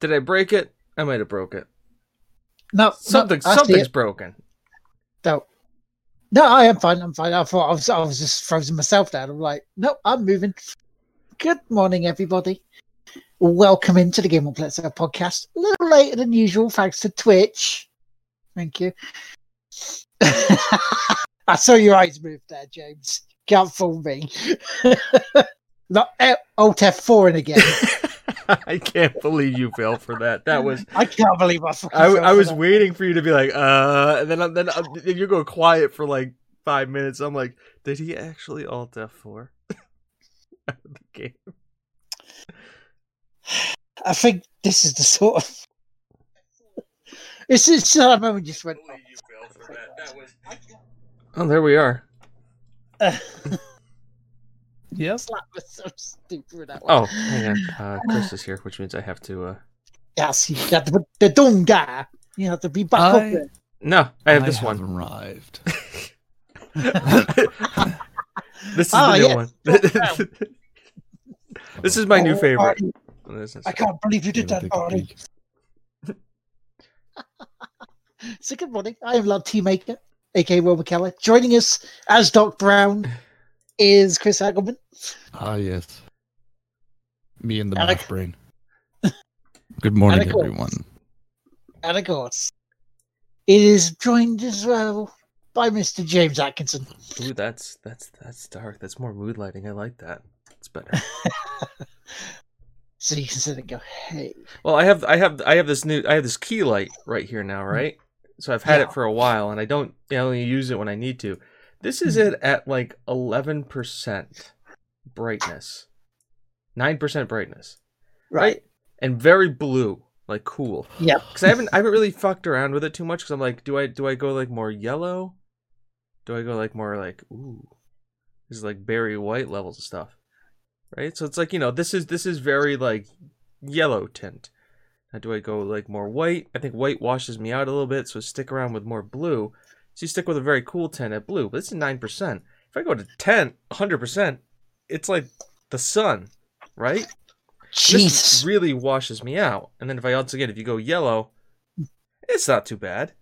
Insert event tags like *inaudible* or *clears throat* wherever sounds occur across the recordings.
Did I break it? I might have broke it. No, Something, no, something's broken. No, no, I am fine. I'm fine. I thought I was, I was just frozen myself down. I'm like, no, I'm moving. Good morning, everybody. Welcome into the Game on Let's Go podcast. A little later than usual, thanks to Twitch. Thank you. *laughs* I saw your eyes move there, James. Can't fool me. *laughs* Not eh, Alt F4 in again. *laughs* I can't believe you fell for that. That was. I can't believe I fucking I, I was waiting for you to be like, uh, and then then uh, if you go quiet for like five minutes, I'm like, did he actually alt F4 *laughs* out of the game? I think this is the sort of. This is that moment just went. Oh, there we are. *laughs* Yes. *laughs* that was so stupid. with That one. Oh, hang on. *sighs* Uh, Chris is here, which means I have to. uh Yes, you got the, the dumb guy. You have to be back I- up there. No, I have this one. arrived. *laughs* *laughs* this is Ah, the new yes. one. this is my new Oh, favorite. Arnie, This is- I can't believe you did that, take a Arnie. peek. So good morning. I am Lord Teamaker, aka Will McKellar. Joining us as Doc Brown is Chris Hagelman. Ah, yes. Me and the Alec- math brain. Good morning, Alec everyone. And of course, it is joined as well by Mr. James Atkinson. Ooh, that's that's that's dark. That's more mood lighting. I like that. It's better. *laughs* So you can sit and go, hey. Well, I have I have I have this new I have this key light right here now, right? So I've had Yeah. it for a while, and I don't I only use it when I need to. This is it at like eleven percent brightness, nine percent brightness, right? And very blue, like cool. Yeah. Because I haven't I haven't really fucked around with it too much. Because I'm like, do I do I go like more yellow? Do I go like more like ooh, this is like Barry White levels of stuff, right? So it's like you know this is this is very like yellow tint. Now, do I go like more white? I think white washes me out a little bit, so stick around with more blue. So you stick with a very cool tint at blue, but it's is nine percent. If I go to 10, 100 percent, it's like the sun, right? This really washes me out. And then if I once again, if you go yellow, it's not too bad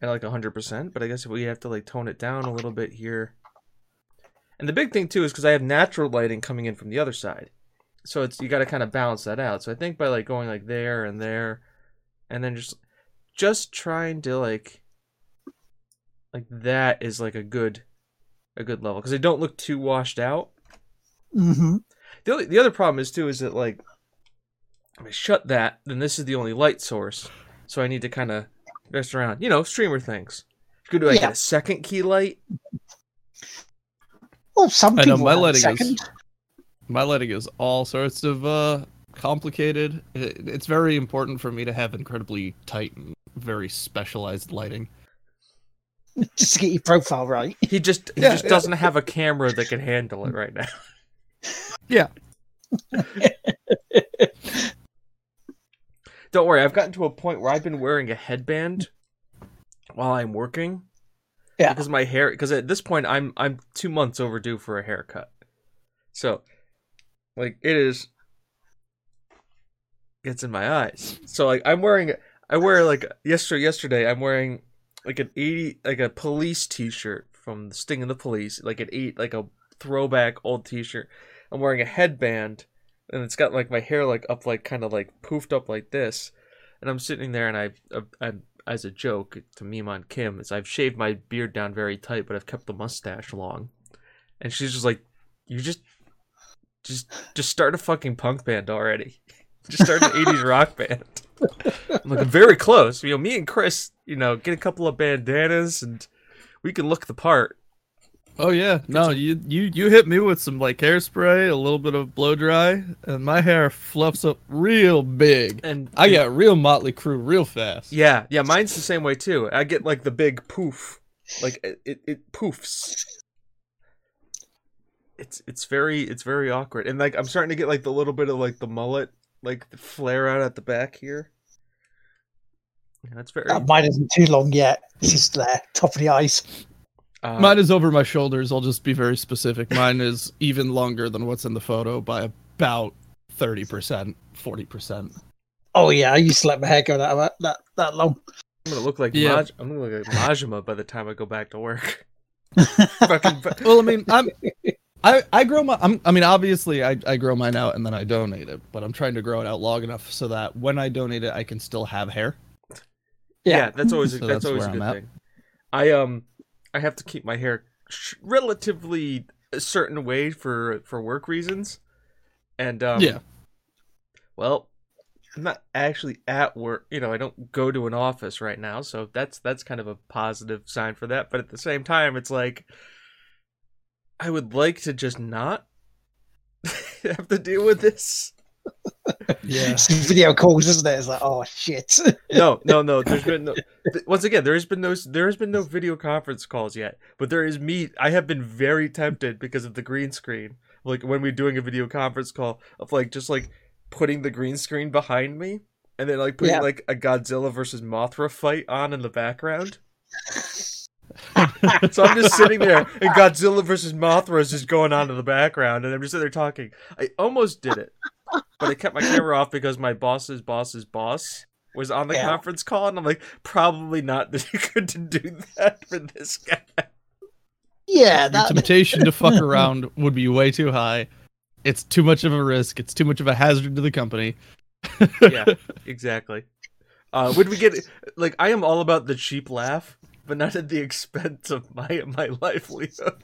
at like hundred percent. But I guess we have to like tone it down a little bit here. And the big thing too is because I have natural lighting coming in from the other side, so it's you got to kind of balance that out. So I think by like going like there and there, and then just just trying to like like that is like a good a good level because they don't look too washed out. hmm The only, the other problem is too is that like if I shut that, then this is the only light source, so I need to kind of mess around. You know, streamer things. Could do like Yeah. a second key light. Well, some I know, people my have a lighting is- second. My lighting is all sorts of uh, complicated. It, it's very important for me to have incredibly tight and very specialized lighting. *laughs* just to get your profile right. He just he Yeah, just yeah. doesn't have a camera that can handle it right now. *laughs* *laughs* Yeah. Don't worry, I've gotten to a point where I've been wearing a headband while I'm working. Yeah. Because my hair because at this point I'm I'm 2 months overdue for a haircut. So like it is gets in my eyes. So like I'm wearing I wear like yesterday yesterday I'm wearing like an 80 like a police t-shirt from Sting and the Police, like an eight like a throwback old t-shirt. I'm wearing a headband and it's got like my hair like up like kind of like poofed up like this. And i'm sitting there and i've uh, I'm, as a joke to meme on kim is i've shaved my beard down very tight but i've kept the mustache long. And she's just like you just just just start a fucking punk band already. *laughs* Just start an 80s rock band I'm very close you know me and chris you know get a couple of bandanas and we can look the part Oh yeah, no, you you you hit me with some like hairspray, a little bit of blow dry, and my hair fluffs up real big. and I get real Mötley Crüe real fast. Yeah, yeah, mine's the same way too. I get like the big poof, like it, it, it poofs. It's it's very it's very awkward, and like I'm starting to get like the little bit of like the mullet, like the flare out at the back here. Yeah, that's very. Uh, mine isn't too long yet. It's just there, top of the eyes. Uh, Mine is over my shoulders. I'll just be very specific. Mine is even longer than what's in the photo by about thirty percent, forty percent. Oh yeah, I used to let my hair go that that that long. I'm gonna look like Yeah. Maj- I'm gonna look like Majima by the time I go back to work. *laughs* Fucking, Well, I mean, I'm. *laughs* I, I grow my I'm, I mean obviously I, I grow mine out and then I donate it but I'm trying to grow it out long enough so that when I donate it I can still have hair. yeah. that's always a, So that's, that's always a good I'm at. thing. I um I have to keep my hair sh- relatively a certain way for for work reasons, and um yeah. well i'm not actually at work you know i don't go to an office right now so that's that's kind of a positive sign for that but at the same time it's like i would like to just not *laughs* have to deal with this Yeah. It's video calls, isn't it? It's like, oh shit. no *laughs* no no there's been no th- once again there has been no there has been no video conference calls yet but there is me i have been very tempted because of the green screen like when we're doing a video conference call of like just like putting the green screen behind me and then like putting Yeah. like a godzilla versus mothra fight on in the background *laughs* so i'm just sitting there and godzilla versus mothra is just going on in the background and i'm just sitting there talking i almost did it but i kept my camera off because my boss's boss's boss was on the Yeah. conference call and i'm like probably not *laughs* good to do that for this guy yeah, Your that temptation to fuck *laughs* around would be way too high. It's too much of a risk. It's too much of a hazard to the company. yeah, exactly. Uh, would we get like I am all about the cheap laugh, but not at the expense of my my livelihood.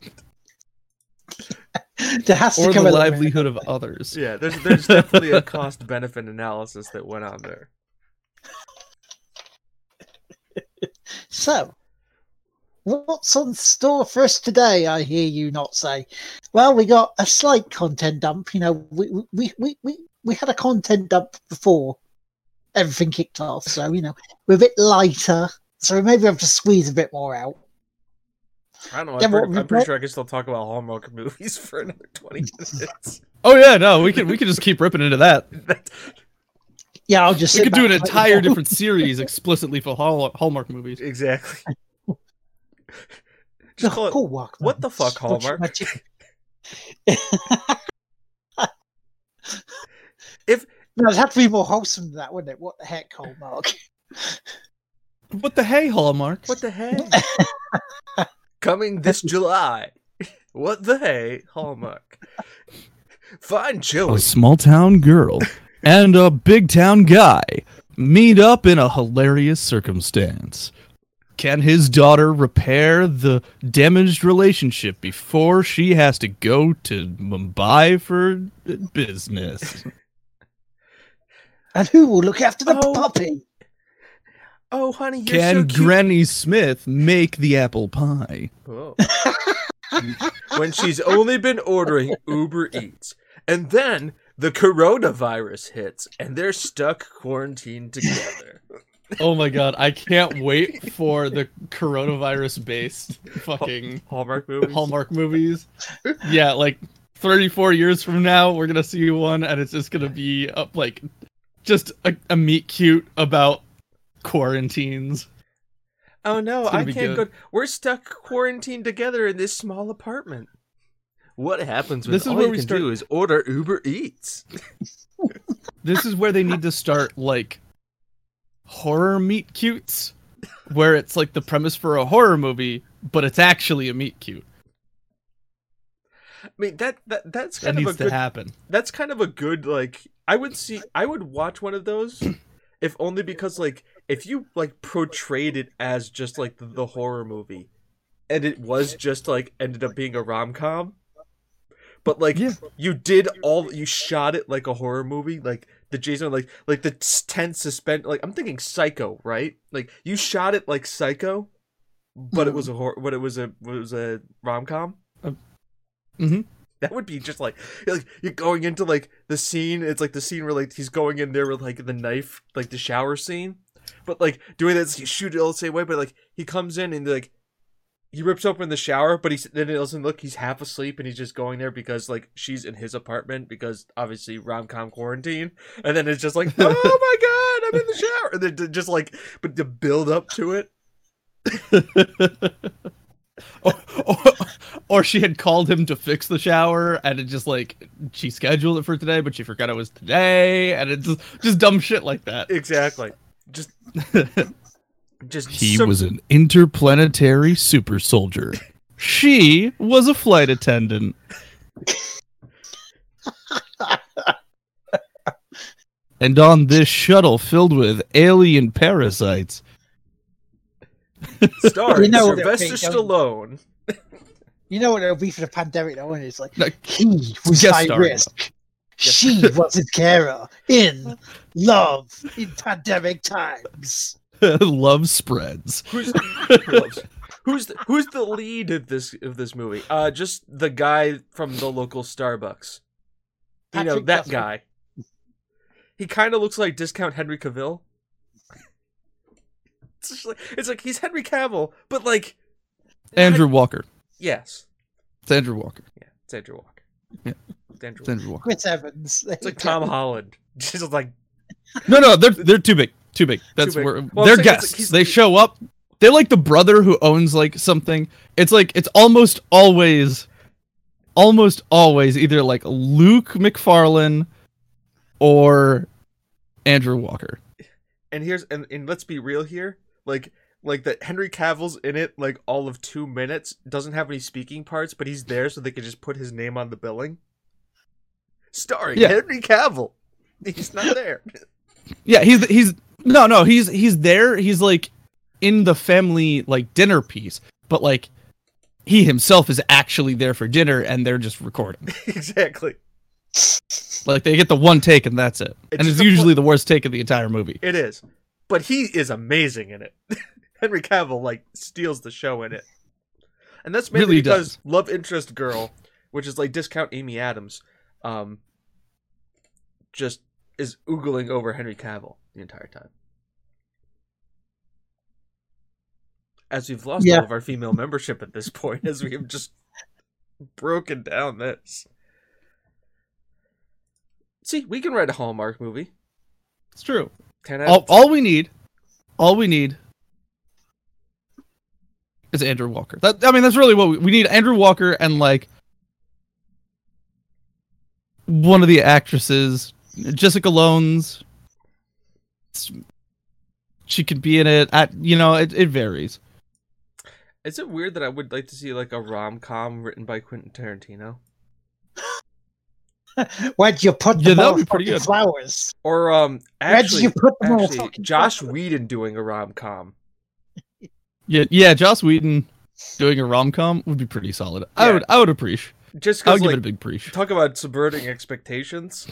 *laughs* there has to or the come a livelihood of others. Yeah, there's there's definitely a cost *laughs* benefit analysis that went on there. So, what's on store for us today? I hear you not say. Well, we got a slight content dump. You know, we we we we, we had a content dump before everything kicked off, so you know we're a bit lighter. So we maybe have to squeeze a bit more out. I don't know. Yeah, I'm, pretty, I'm pretty sure I can still talk about Hallmark *laughs* movies for another twenty *laughs* minutes. Oh yeah, no, we can we can just keep ripping into that. *laughs* That- Yeah, I'll just. We could do an back and let you entire go. different series explicitly for Hall- Hallmark movies. exactly. Just call it. Hallmark. what the fuck, Hallmark? If- no, it'd have to be more wholesome than that, wouldn't it? What the heck, Hallmark? What the hey, Hallmark? What the heck? *laughs* Coming this July. What the hey, Hallmark. Find A small town girl and a big town guy meet up in a hilarious circumstance. Can his daughter repair the damaged relationship before she has to go to Mumbai for business? and who will look after the Oh. puppy? Oh, honey, you're Can so cute. Granny Smith make the apple pie? Whoa. when she's only been ordering Uber Eats. And then the coronavirus hits and they're stuck quarantined together. Oh my god, I can't wait for the coronavirus based fucking Hallmark movies. Hallmark movies. Yeah, like 34 years from now, we're gonna see one, and it's just gonna be uh, like just a, a meet cute about quarantines. Oh no, I can't good. go. We're stuck quarantined together in this small apartment. What happens when This is all where you we can start- do is order Uber Eats? *laughs* This is where they need to start like horror meet cutes, where it's like the premise for a horror movie, but it's actually a meet cute. I mean that that that's That kind of a needs to good. happen. That's kind of a good like. I would see. I would watch one of those, *clears throat* if only because like if you like portrayed it as just like the, the horror movie, and it was just like ended up being a rom com. But like Yeah. you did all you shot it like a horror movie, like the Jason like like the tense suspense. Like I'm thinking Psycho, right? Like you shot it like Psycho, but it was a horror. But it was a it was a rom com. Mhm. That would be just like like you're going into like the scene. It's like the scene where like he's going in there with like the knife, like the shower scene. But like doing that, you shoot it all the same way. But like he comes in and like he rips open the shower, but he's then it doesn't look. He's half asleep and he's just going there because like she's in his apartment because obviously rom com quarantine. And then it's just like, *laughs* oh my god, I'm in the shower. And then just like, but the build up to it. *laughs* or, or, or she had called him to fix the shower and it just like she scheduled it for today but she forgot it was today and it's just, just dumb shit like that Exactly. Just *laughs* just he some- was an interplanetary super soldier she was a flight attendant *laughs* and on this shuttle filled with alien parasites *laughs* starring You know what it'll Sylvester be. Stallone. You know what it'll be for the pandemic though, won't it? It's like Like, he was guest high starring, risk. *laughs* She was his carer in love in pandemic times. *laughs* love spreads Who's *laughs* who's the, who's the lead of this of this movie? Uh, just the guy from the local Starbucks. You know that Duffy. guy. He kind of looks like discount Henry Cavill. It's, just like, it's like he's Henry Cavill, but like andrew walker yes, it's andrew walker yeah, it's Andrew Walker. Yeah. It's Andrew. Walker. andrew Chris Evans. It's like Tom Holland, *laughs* just like No, no, they're they're too big, too big. That's big. where Well, they're saying guests. like they show up. They're like the brother who owns like something. It's like it's almost always, almost always either like Luke Macfarlane or Andrew Walker. and here's and, and let's be real here like like that henry cavill's in it like all of two minutes doesn't have any speaking parts but he's there so they can just put his name on the billing starring Yeah. henry cavill he's not *laughs* there Yeah, he's he's no no he's he's there. He's like in the family like dinner piece, but like he himself is actually there for dinner, and they're just recording. *laughs* exactly Like they get the one take, and that's it. It's and it's usually the worst take of the entire movie. it is but he is amazing in it *laughs* henry cavill like steals the show in it and that's mainly Really because does. love interest girl which is like discount amy adams um just is oogling over henry cavill the entire time. As we've lost Yeah. all of our female membership at this point as we have just broken down this. See we can write a hallmark movie. It's true. 10 all, all we need all we need is andrew walker. That i mean that's really what we, we need andrew walker and like one of the actresses jessica lowndes she could be in it at you know it, it varies Is it weird that I would like to see like a rom com written by Quentin Tarantino? *laughs* Where'd you put Yeah, the that'd be pretty good. flowers? Or um Where'd you put the actually Joss flowers? Whedon doing a rom com. yeah yeah joss whedon doing a rom-com would be pretty solid i would i would appreciate Just i would because give like it a big preach talk about subverting expectations.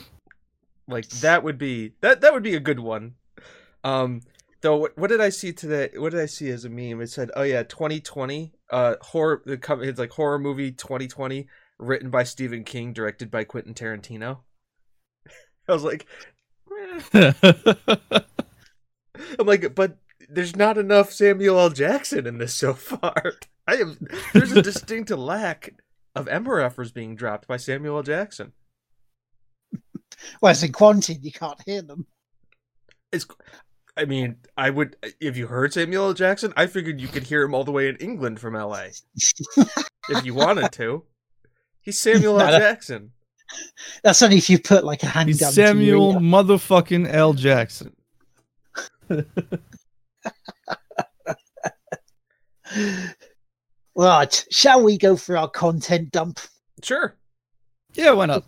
Like that would be that that would be a good one. Um though what, what did I see today? What did I see as a meme? It said, "Oh yeah, 2020 uh horror the cover it's like horror movie 2020 written by Stephen King, directed by Quentin Tarantino." *laughs* I was like, eh. I'm like, but there's not enough Samuel L. Jackson in this so far. *laughs* I am there's a distinct lack of Emperor MRFers being dropped by Samuel L. Jackson. *laughs* Whereas in Quarantine, you can't hear them. It's I mean, I would if you heard Samuel L. Jackson, I figured you could hear him all the way in England from LA. *laughs* if you wanted to. He's Samuel L. No, that- Jackson. That's only if you put like a hand he's down samuel To your motherfucking l jackson *laughs* Right, shall we go for our content dump? Sure. yeah why not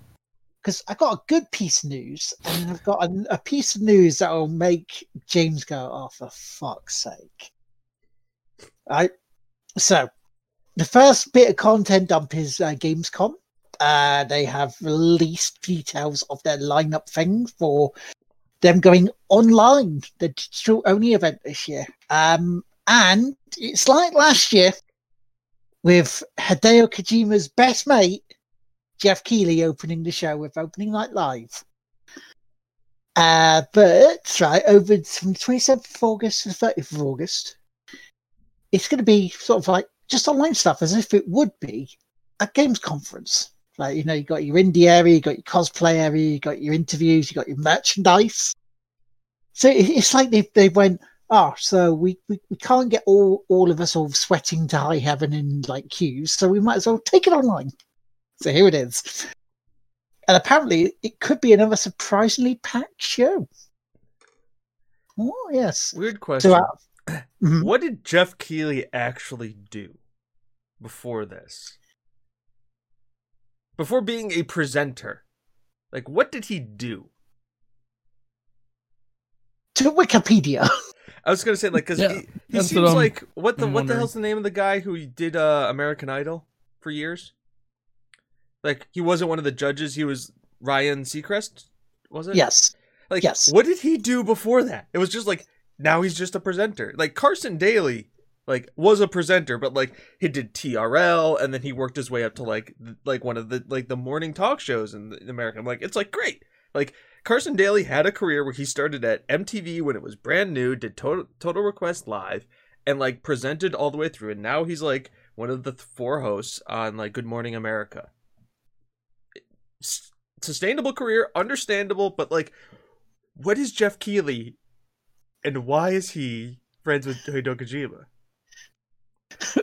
Because I got a good piece of news, and I've got a, a piece of news that will make James go, "Oh, for fuck's sake!" Right. So, the first bit of content dump is uh, Gamescom. Uh, they have released details of their lineup thing for them going online, the digital only event this year. Um, and it's like last year with Hideo Kojima's best mate, Geoff Keighley, opening the show with Opening Night Live. Uh, but right over from the 27th of August to the 30th of August, it's going to be sort of like just online stuff as if it would be a games conference. Like, you know, you got your indie area, you got your cosplay area, you got your interviews, you got your merchandise. So it's like they, they went, oh, so we, we, we can't get all, all of us all sweating to high heaven in like queues, so we might as well take it online. So here it is. And apparently it could be another surprisingly packed show. Oh, yes. Weird question. So, uh, *clears throat* mhm. What did Geoff Keighley actually do before this? Before being a presenter? Like, what did he do? to Wikipedia. *laughs* I was gonna say like because Yeah, he, he seems what like what the I'm what the hell's the name of the guy who did uh, American Idol for years? Like he wasn't one of the judges. He was Ryan Seacrest. Was it? yes. Like yes. what did he do before that? It was just like now he's just a presenter. Like Carson Daly, like was a presenter, but like he did TRL and then he worked his way up to like like one of the like the morning talk shows in, in America. I'm like it's like great. Like Carson Daly had a career where he started at MTV when it was brand new, did Total, Total Request Live, and like presented all the way through. And now he's like one of the th- four hosts on like Good Morning America. Sustainable career, understandable, but like, what is Geoff Keighley, and why is he friends with Hideo Kojima?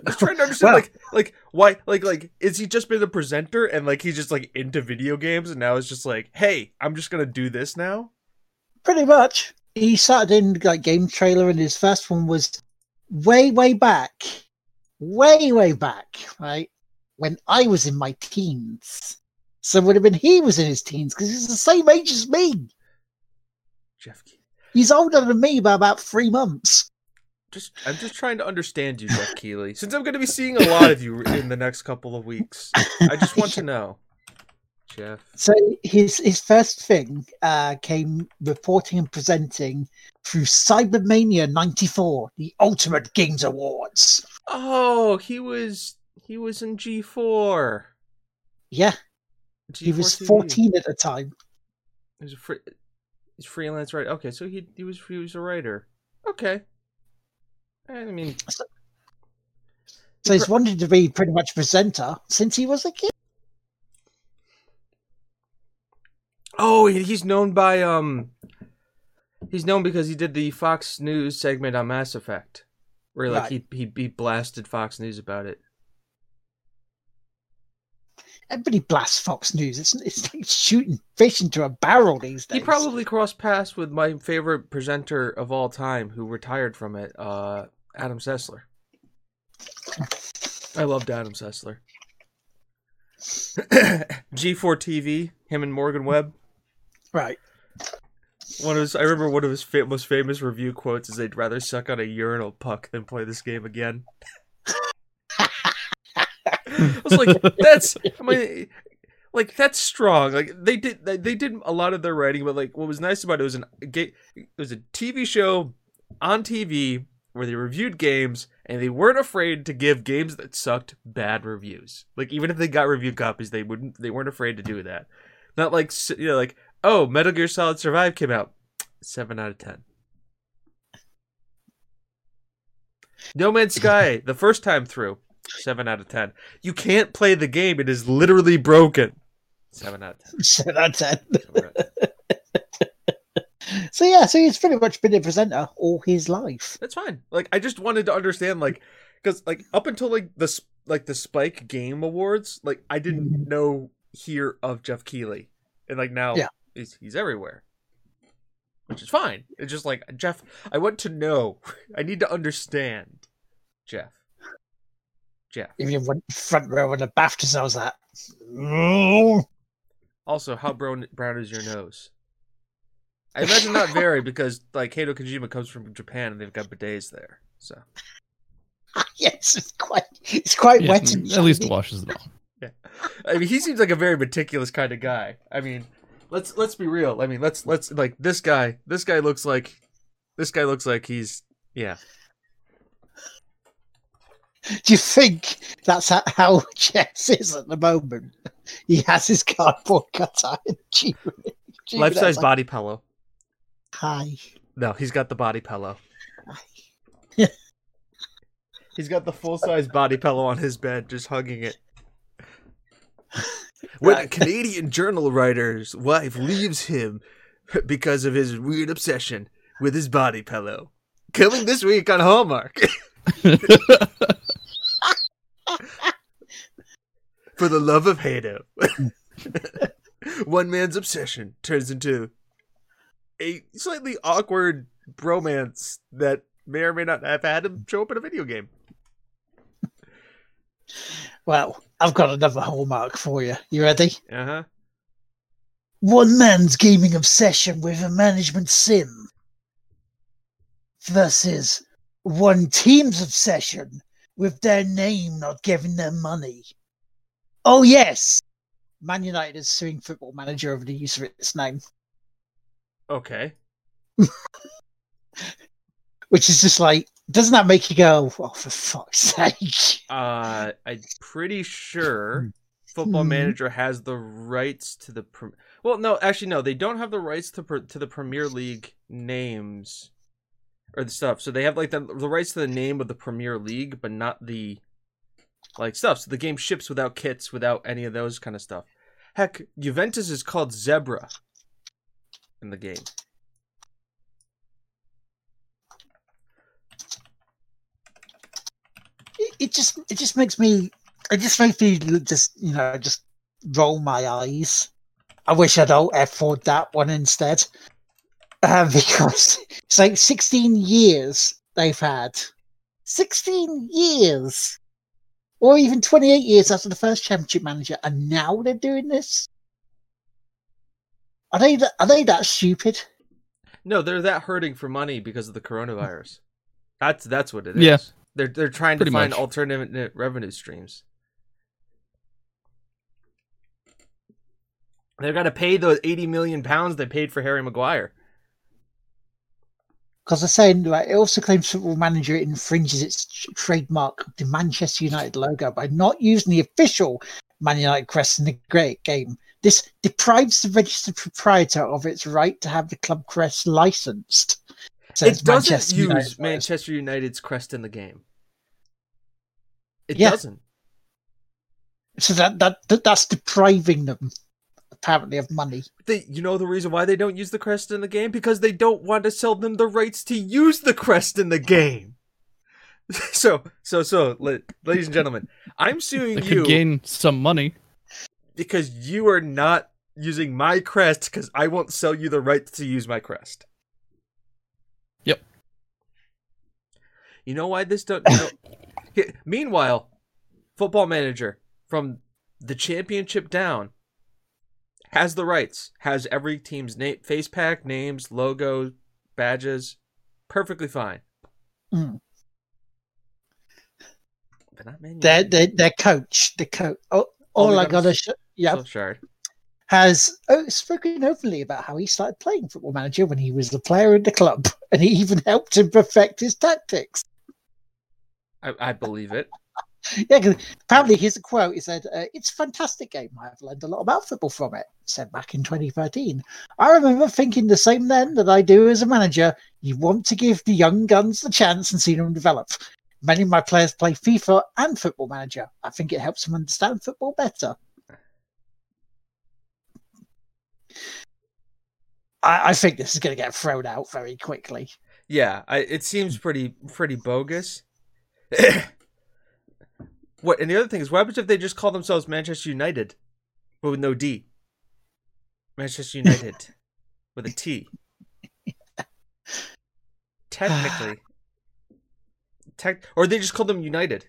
I'm trying to understand, like, like why, like, like, is he just been a presenter and like he's just like into video games and now it's just like, hey, I'm just gonna do this now? Pretty much. He started in like game trailer, and his first one was way, way back, way, way back, right when I was in my teens. So it would have been he was in his teens because he's the same age as me. Jeff. He's older than me by about three months. Just I'm just trying to understand you, Geoff Keighley. Since I'm gonna be seeing a lot of you in the next couple of weeks, I just want to know, Jeff. So his his first thing uh, came reporting and presenting through Cybermania '94, the Ultimate Games Awards. Oh, he was he was in G4. Yeah, G4 he was TV. 14 at the time. He was a free, he's freelance writer. Okay, so he he was he was a writer. Okay. I mean, So he's wanted to be pretty much presenter since he was a kid. oh, he's known by um, he's known because he did the Fox News segment on Mass Effect, where like Right. he, he he blasted Fox News about it. Everybody blasts Fox News. It's it's like shooting fish into a barrel these days. He probably crossed paths with my favorite presenter of all time, who retired from it, uh, Adam Sessler. I loved Adam Sessler. *clears throat* G4 TV, him and Morgan Webb. right. One of his, I remember one of his fa- most famous review quotes is they'd rather suck on a urinal puck than play this game again. I was like, *laughs* that's, I mean, like that's strong. Like they did, they, they did a lot of their writing, but like what was nice about it was an a it was a TV show on TV where they reviewed games and they weren't afraid to give games that sucked bad reviews. Like even if they got review copies, they wouldn't, they weren't afraid to do that. Not like you know, like oh, Metal Gear Solid Survive came out, seven out of ten. No Man's *laughs* Sky, the first time through, seven out of ten. You can't play the game; it is literally broken. Seven out of ten. So that's it. Seven out of 10. So yeah, so he's pretty much been a presenter all his life. That's fine. Like I just wanted to understand, like, because like up until like the like the Spike Game Awards, like I didn't mm-hmm. know hear of Geoff Keighley, and like now Yeah. he's he's everywhere, which is fine. It's just like Jeff. I want to know. *laughs* I need to understand, Jeff. Jeff. If you went front row in the BAFTAs, I was that. Also, how brown brown is your nose? I imagine not very because like Hideo Kojima comes from Japan and they've got bidets there. So *laughs* yes, it's quite it's quite Yeah, wet and at least shiny. washes it off. *laughs* Yeah, I mean, he seems like a very meticulous kind of guy. I mean, let's let's be real. I mean, let's let's like this guy. This guy looks like this guy looks like he's yeah. Do you think that's how, how Jess is at the moment? *laughs* He has his cardboard cutout. and G- G- Life size like, body pillow. Hi. No, he's got the body pillow. *laughs* He's got the full size body pillow on his bed, just hugging it. *laughs* When a Canadian journal writer's wife leaves him because of his weird obsession with his body pillow. Coming this week on Hallmark. *laughs* For the love of Hado. One man's obsession turns into a slightly awkward bromance that may or may not have had him show up in a video game. Well, I've got another hallmark for you. You ready? Uh huh. One man's gaming obsession with a management sim versus one team's obsession with their name not giving them money. Oh, yes! Man United is suing Football Manager over the use of its name, Okay. *laughs* which is just like, doesn't that make you go, oh, for fuck's sake? Uh, I'm pretty sure *laughs* Football Hmm. Manager has the rights to the. Pre- well, no, actually, no, they don't have the rights to pre- to the Premier League names or the stuff. So they have like the, the rights to the name of the Premier League, but not the like stuff. So the game ships without kits, without any of those kind of stuff. Heck, Juventus is called Zebra in the game. It, just, it just makes me, it just makes me just, you know, just roll my eyes. I wish I'd all afford that one instead. *laughs* Uh, because it's like 16 years they've had. 16 years! Or even 28 years after the first championship manager, and now they're doing this? Are they that, are they that stupid? No, they're that hurting for money because of the coronavirus. *laughs* That's that's what it is. Yeah. They're they're trying Pretty to find much. alternative revenue streams. They've got to pay those eighty million pounds they paid for Harry Maguire. Because they're saying like, it also claims Football Manager infringes its trademark of the Manchester United logo by not using the official Man United crest in the great game. This deprives the registered proprietor of its right to have the club crest licensed. it doesn't Manchester use United. Manchester United's crest in the game. It Yeah. doesn't. So that, that, that that's depriving them apparently of money. They, you know the reason why they don't use the crest in the game because they don't want to sell them the rights to use the crest in the game. *laughs* So, so, so, ladies and gentlemen, I'm suing could you gain some money. because you are not using my crest because I won't sell you the right to use my crest. Yep. You know why this don't? You know, *laughs* Here- meanwhile, Football Manager from the championship down has the rights, has every team's name, face pack, names, logo, badges, perfectly fine. Mm. But not Man Their, their, their coach, the coach. Oh, Oh, all we I gotta, s- sh- yeah, Solskjaer. has oh, spoken openly about how he started playing Football Manager when he was the player in the club, *laughs* and he even helped him perfect his tactics. I, I believe it. *laughs* Yeah, 'cause apparently his quote he said, uh, "It's a fantastic game. I've learned a lot about football from it." Said back in 2013. I remember thinking the same then that I do as a manager. You want to give the young guns the chance and see them develop. Many of my players play FIFA and Football Manager. I think it helps them understand football better. I, I think this is going to get thrown out very quickly. Yeah, I, it seems pretty pretty bogus. *coughs* what? And the other thing is, what happens if they just call themselves Manchester United, but with no D? Manchester *laughs* United with a T. *sighs* Technically, tech, or they just call them United.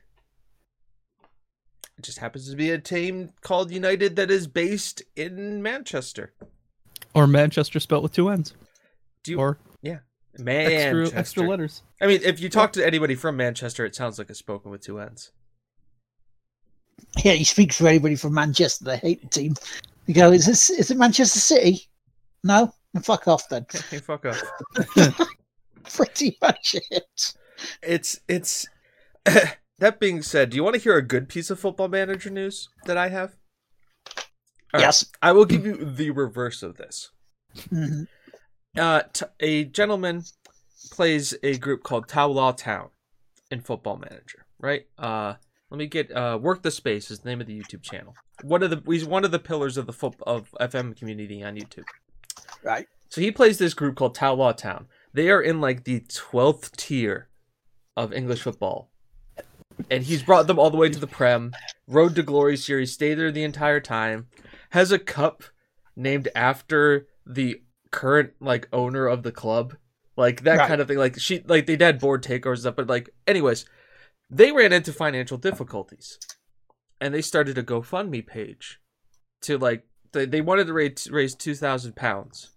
It just happens to be a team called United that is based in Manchester. Or Manchester spelt with two N's. Do you, Or Manchester? extra extra letters. I mean, if you talk to anybody from Manchester, it sounds like it's spoken with two N's. Yeah, he speaks for anybody from Manchester. They hate the team. You go, is this is it Manchester City? No, then fuck off then. Hey, *laughs* fuck off. *laughs* Pretty much it. It's it's. *laughs* that being said, do you want to hear a good piece of football manager news that I have? All right, yes. I will give you the reverse of this. Mhm. Uh, t- a gentleman plays a group called Tow Law Town in Football Manager, right? Uh, let me get uh, work the space is the name of the YouTube channel. One of the he's one of the pillars of the foot of FM community on YouTube. Right. So he plays this group called Tow Law Town. They are in like the twelfth tier of English football, and he's brought them all the way to the Prem. Road to Glory series, stay there the entire time. Has a cup named after the current like owner of the club, like that Right. kind of thing. Like she, like they had board takeovers and stuff, but like, anyways, they ran into financial difficulties, and they started a GoFundMe page to like they, they wanted to raise raise two thousand pounds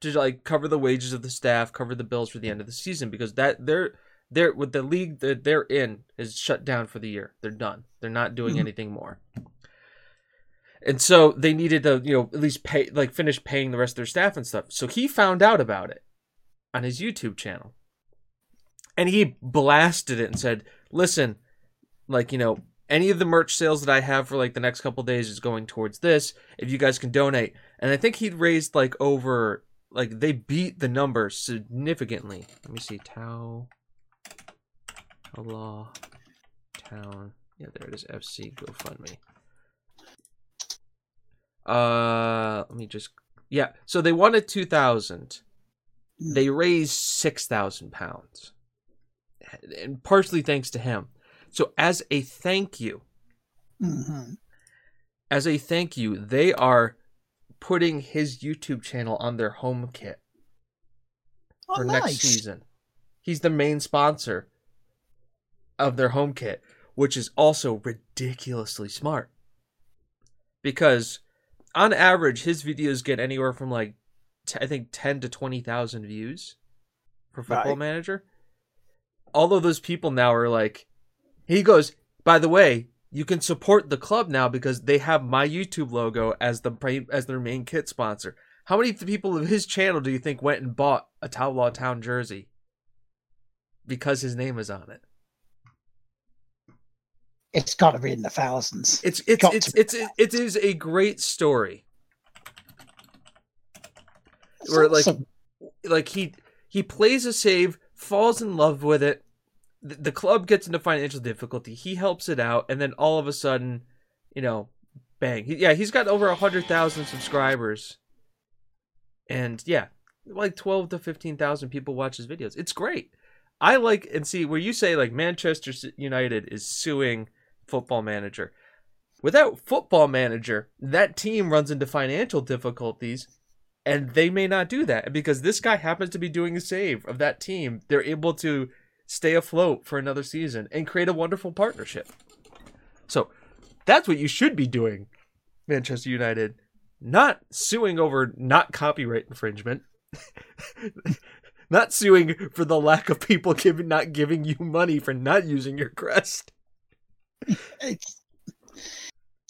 to like cover the wages of the staff, cover the bills for the end of the season because that they're they're with the league that they're in is shut down for the year. They're done. They're not doing Mhm. anything more. And so they needed to, you know, at least pay like finish paying the rest of their staff and stuff. So he found out about it on his YouTube channel. And he blasted it and said, "Listen, like, you know, any of the merch sales that I have for like the next couple days is going towards this. If you guys can donate." And I think he'd raised like over like they beat the number significantly. Let me see. Tau Allah Town. Yeah, there it is. FC GoFundMe. Uh, let me just. Yeah, so they wanted two thousand. They raised six thousand pounds, and partially thanks to him. So as a thank you, hmm as a thank you, they are putting his YouTube channel on their home kit Oh, for nice. next season. He's the main sponsor of their home kit, which is also ridiculously smart. Because on average, his videos get anywhere from like, t- I think, 10 to 20,000 views for Football Right. Manager. All of those people now are like, he goes, by the way, you can support the club now because they have my YouTube logo as the as their main kit sponsor. How many people of his channel do you think went and bought a Tow Law Town jersey because his name is on it? It's got to be in the thousands. It's it's it's to it's, it is a great story. It's Or, like. Like he he plays a save, falls in love with it. The, the club gets into financial difficulty. He helps it out, and then all of a sudden, you know, bang. He, yeah, he's got over a hundred thousand subscribers, and yeah, like twelve to fifteen thousand people watch his videos. It's great. I like and see where you say like Manchester United is suing Football Manager. Without Football Manager, that team runs into financial difficulties, and they may not do that because this guy happens to be doing a save of that team. They're able to stay afloat for another season and create a wonderful partnership. So that's what you should be doing, Manchester United. Not suing over not copyright infringement. *laughs* not suing for the lack of people giving not giving you money for not using your crest. It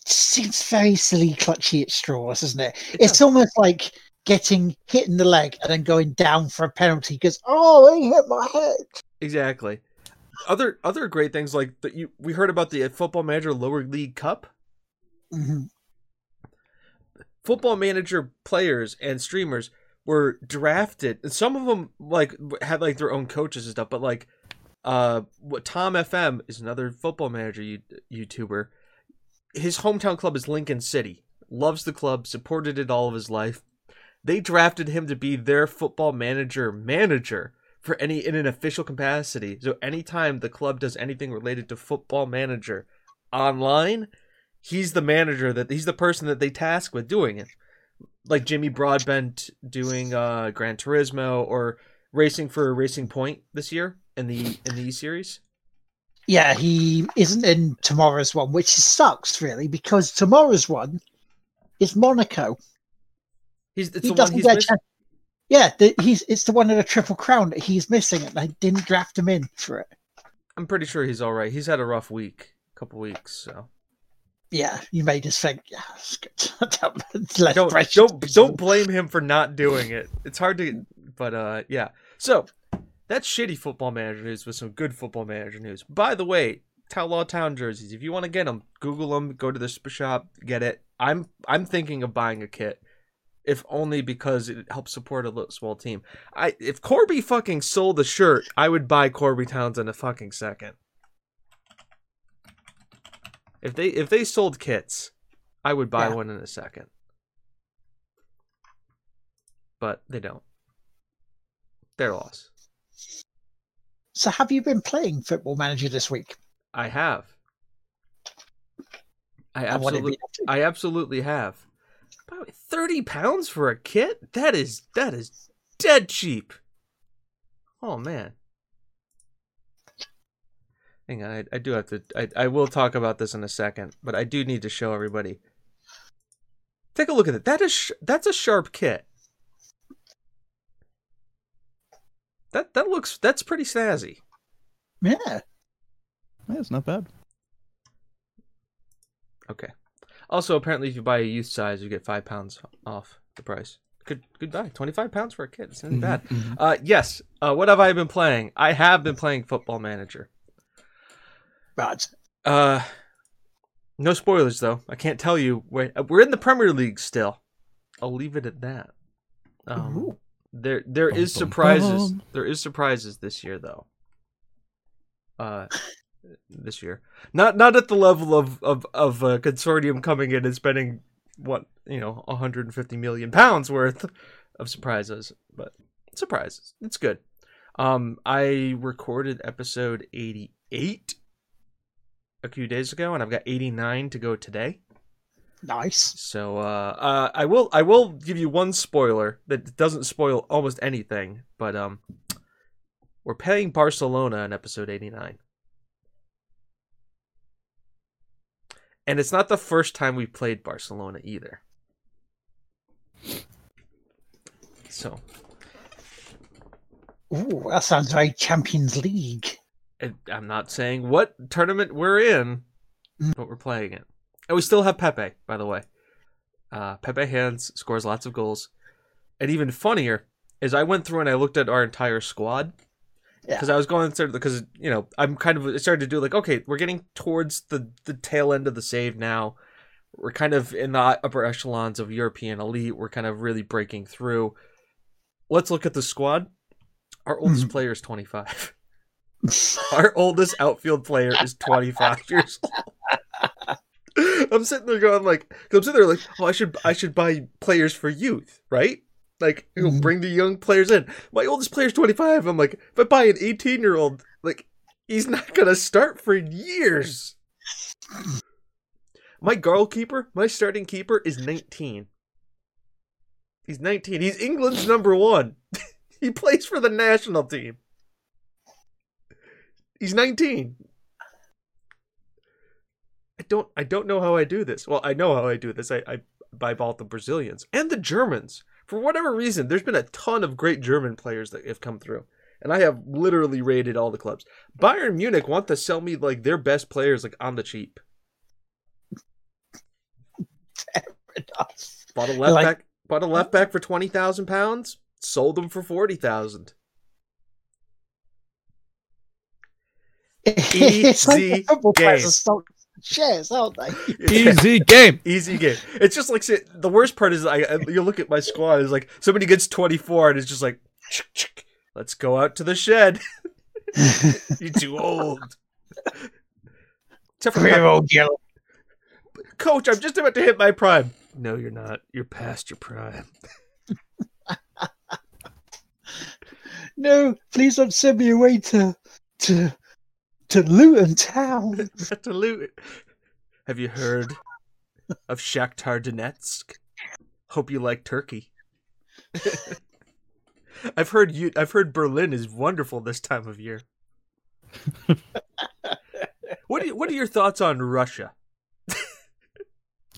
seems very silly, clutchy at straws, isn't it? It's almost like getting hit in the leg and then going down for a penalty because oh, he hit my head. Exactly. Other other great things like that you we heard about the Football Manager Lower League Cup. Mhm. Football Manager players and streamers were drafted, and some of them like had like their own coaches and stuff. But like, uh, Tom FM is another Football Manager you, YouTuber. His hometown club is Lincoln City. Loves the club, supported it all of his life. They drafted him to be their Football Manager manager for any in an official capacity. So anytime the club does anything related to Football Manager online, he's the manager that he's the person that they task with doing it. Like Jimmy Broadbent doing uh Gran Turismo or racing for Racing Point this year in the in the E series. Yeah, he isn't in tomorrow's one, which sucks really because tomorrow's one is Monaco. He's it's he the doesn't get missing. Yeah, the, he's it's the one of the triple crown that he's missing, and I didn't draft him in for it. I'm pretty sure he's all right. He's had a rough week, a couple weeks. So Yeah, you may just think, yeah, it's good. *laughs* Less don't don't don't blame him for not doing it. It's hard to, but uh, yeah. So that's shitty football manager news with some good football manager news. By the way, Tow Law Town jerseys. If you want to get them, Google them. Go to the shop, get it. I'm I'm thinking of buying a kit, if only because it helps support a little small team. I if Corby fucking sold the shirt, I would buy Corby Towns in a fucking second. If they if they sold kits, I would buy Yeah. one in a second. But they don't. Their loss. So, have you been playing Football Manager this week? I have. I And what have you absolutely, been up to? I absolutely have. Way, thirty pounds for a kit? That is that is dead cheap. Oh man. Hang on, I, I do have to. I, I will talk about this in a second, but I do need to show everybody. Take a look at it. That is sh- that's a sharp kit. That that looks that's pretty snazzy. Yeah. Yeah, it's not bad. Okay. Also, apparently, if you buy a youth size, you get five pounds off the price. Good, good buy. Twenty-five pounds for a kid. It's not bad. Mhm. Uh, yes. Uh, what have I been playing? I have been playing Football Manager. Right. Uh, no spoilers though. I can't tell you. We're, we're in the Premier League still. I'll leave it at that. Um, Ooh. There, there Bum, is surprises. bum. There is surprises this year though. Uh, this year, not not at the level of of of a consortium coming in and spending what you know 150 million pounds worth of surprises, but surprises. It's good. Um, I recorded episode 88 a few days ago, and I've got 89 to go today. Nice. So uh, uh, I will I will give you one spoiler that doesn't spoil almost anything, but um, we're playing Barcelona in episode 89. And it's not the first time we played Barcelona either. So Ooh, that sounds very Champions League. I'm not saying what tournament we're in, Mm. but we're playing it. And we still have Pepe, by the way. Uh, Pepe Hands scores lots of goals. And even funnier is I went through and I looked at our entire squad Yeah. because I was going through because you know I'm kind of started to do like okay we're getting towards the the tail end of the save now. We're kind of in the upper echelons of European elite. We're kind of really breaking through. Let's look at the squad. Our oldest Mhm. player is 25. *laughs* Our oldest outfield player is 25 years old. *laughs* *laughs* I'm sitting there going like, I'm sitting there like, oh, I should, I should buy players for youth, right? Like, you know, Mhm. bring the young players in. My oldest player's 25. I'm like, if I buy an 18 year old, like, he's not gonna start for years. My goalkeeper, my starting keeper, is 19. He's 19. He's England's number one. *laughs* he plays for the national team. He's 19. I don't I don't know how I do this. Well, I know how I do this. I, I buy both the Brazilians and the Germans. For whatever reason, there's been a ton of great German players that have come through. And I have literally raided all the clubs. Bayern Munich want to sell me like their best players like on the cheap. *laughs* Bought a left Like- back bought a left back for twenty thousand pounds, sold them for forty thousand. *laughs* like Easy players game. Are stock shares, aren't they? Easy game. Easy game. It's just like the worst part is I, I you look at my squad is like somebody gets 24 and it's just like "Chick, chick, let's go out to the shed. *laughs* You're too old. Except for We're all yellow. coach, I'm just about to hit my prime. No, you're not. You're past your prime. No, please don't send me away to to to Luton Town. *laughs* To loot. Have you heard of Shakhtar Donetsk? Hope you like Turkey. *laughs* I've heard you. I've heard Berlin is wonderful this time of year. what are What are your thoughts on Russia?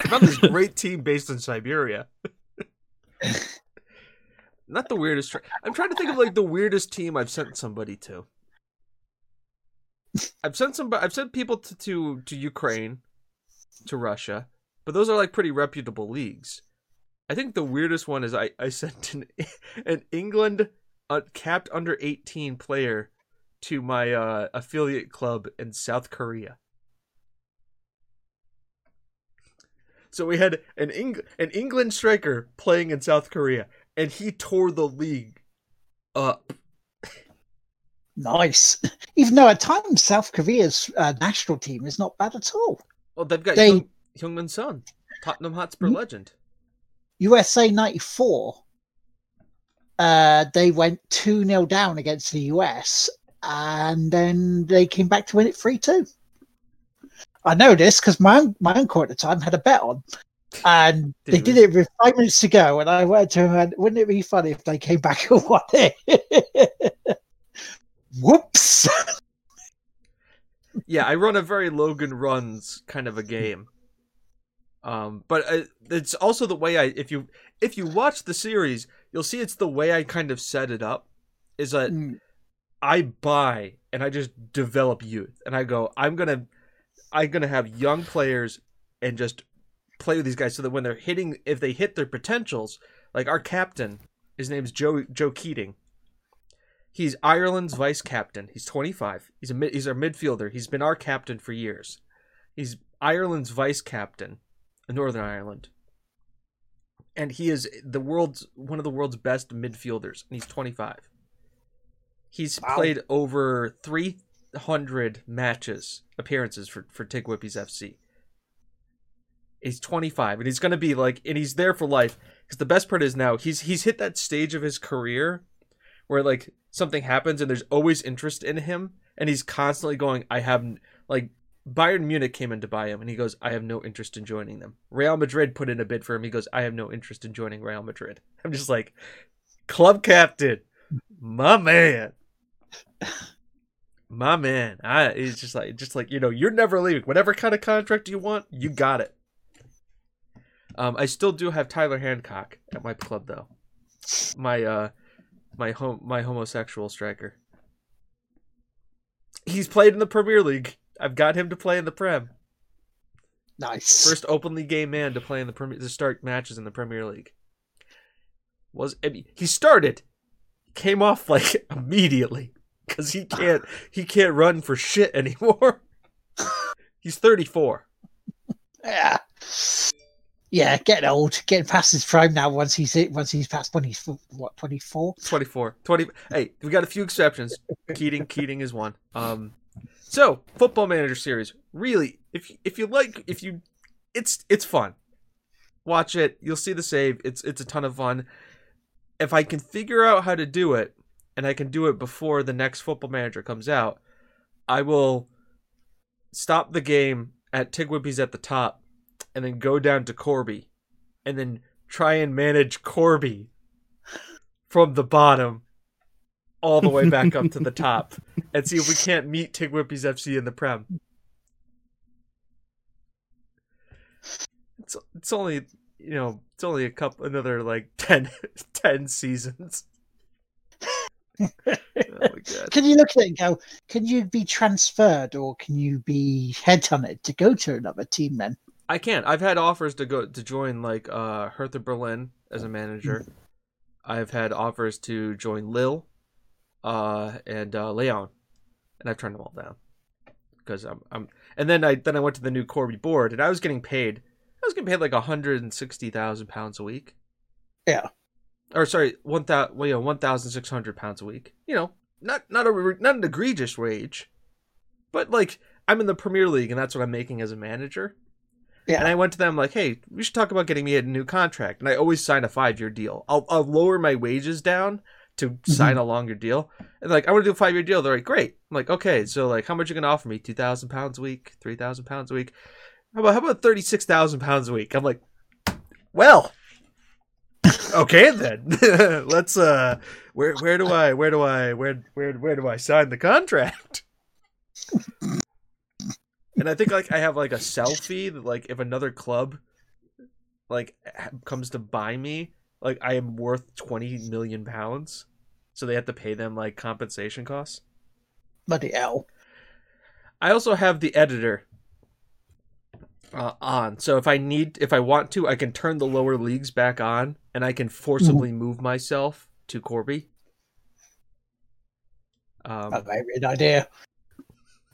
Found this great team based in Siberia. *laughs* Not the weirdest. Tra- I'm trying to think of like the weirdest team I've sent somebody to. I've sent some. I've sent people to, to to Ukraine, to Russia, but those are like pretty reputable leagues. I think the weirdest one is I I sent an *laughs* an England uh, capped under 18 player to my uh, affiliate club in South Korea. So we had an Eng- an England striker playing in South Korea, and he tore the league up. Nice. *laughs* Even though at times South Korea's uh, national team is not bad at all. Well, they've got They- Hyung- Heung-min Son, Tottenham Hotspur Hmm? legend. USA '94. uh, they went 2 0 down against the US and then they came back to win it 3 2. I know this because my, my uncle at the time had a bet on. And *laughs* Did they he did it with five minutes to go. And I went to him and wouldn't it be funny if they came back *laughs* and won it? Whoops. *laughs* yeah, I run a very Logan's Run kind of a game. Um, but uh, it's also the way I if you if you watch the series, you'll see it's the way I kind of set it up. Is that Mm. I buy and I just develop youth, and I go, I'm gonna, I'm gonna have young players and just play with these guys so that when they're hitting, if they hit their potentials, like our captain, his name's Joe Joe Keating. He's Ireland's vice captain. He's 25. He's a mid, he's our midfielder. He's been our captain for years. He's Ireland's vice captain in Northern Ireland. And he is the world's one of the world's best midfielders, and he's 25. He's Wow. played over 300 matches, appearances for for Tig Whippies FC. He's 25, and he's gonna be like, and he's there for life. Because the best part is now he's he's hit that stage of his career where like something happens and there's always interest in him, and he's constantly going, I have like Bayern Munich came in to buy him, and he goes, I have no interest in joining them. Real Madrid put in a bid for him. He goes, I have no interest in joining Real Madrid. *laughs* I'm just like, club captain, my man, my man. I it's just like just like you know, you're never leaving. Whatever kind of contract you want, you got it. Um, I still do have Tyler Hancock at my club though. My uh, my home my homosexual striker. He's played in the Premier League. I've got him to play in the Prem. Nice. First openly gay man to play in the Premier to start matches in the Premier League. Was I mean, he started, came off *laughs* like immediately because he can't he can't run for shit anymore. *laughs* He's 34. Yeah. Yeah, getting old, getting past his prime now. Once he's once he's past he's what twenty four. 24 20 hey we got a few exceptions keating keating is one um so football manager series really if if you like if you it's it's fun watch it you'll see the save it's it's a ton of fun if i can figure out how to do it and i can do it before the next football manager comes out i will stop the game at tigwhippies at the top and then go down to corby and then try and manage corby from the bottom all the way back up to the top and see if we can't meet Tig Whippies FC in the Prem. It's it's only you know it's only a couple another like *laughs* 10, 10 seasons. oh! Can you look at it and go? Can you be transferred or can you be headhunted to go to another team? Then I can't. I've had offers to go to join like uh Hertha Berlin as a manager. I've had offers to join Lille, uh, and uh, Lyon, and I've turned them all down because I'm I'm. And then I then I went to the new Corby board, and I was getting paid. I was getting paid like hundred and sixty thousand pounds a week. Yeah. Or sorry, one thousand. Well, you know, one thousand six hundred pounds a week. You know, not not a not an egregious wage, but like I'm in the Premier League, and that's what I'm making as a manager. Yeah. And I went to them like, "Hey, we should talk about getting me a new contract." And I always sign a five year deal. I'll I'll lower my wages down to sign a longer deal. And like, I want to do a five year deal. They're like, "Great." I'm like, "Okay, so like, how much you gonna offer me? Two thousand pounds a week? Three thousand pounds a week? How about how about thirty six thousand pounds a week?" I'm like, "Well." okay then *laughs* let's uh where where do i where do i where where where do i sign the contract *laughs* and I think like I have like a selfie that like if another club like comes to buy me, like I am worth twenty million pounds, so they have to pay them like compensation costs. bloody hell. I also have the editor uh, on, so if I need, if I want to, I can turn the lower leagues back on, and I can forcibly move myself to Corby. Um, be an idea.